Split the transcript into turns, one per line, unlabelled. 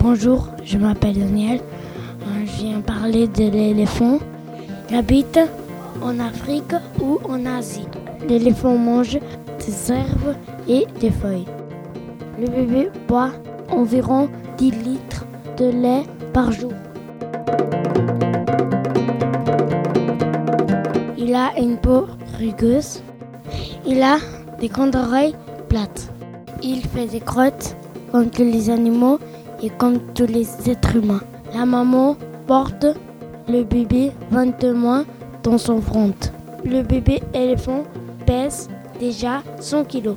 Bonjour, je m'appelle Daniel. Euh, Je viens parler de l'éléphant. Il habite en Afrique ou en Asie. L'éléphant mange des herbes et des feuilles. Le bébé boit environ 10 litres de lait par jour. Il a une peau rugueuse. Il a des grandes oreilles plates. Il fait des crottes comme les animaux et comme tous les êtres humains. La maman porte le bébé 20 mois dans son front. Le bébé éléphant pèse déjà 100 kilos.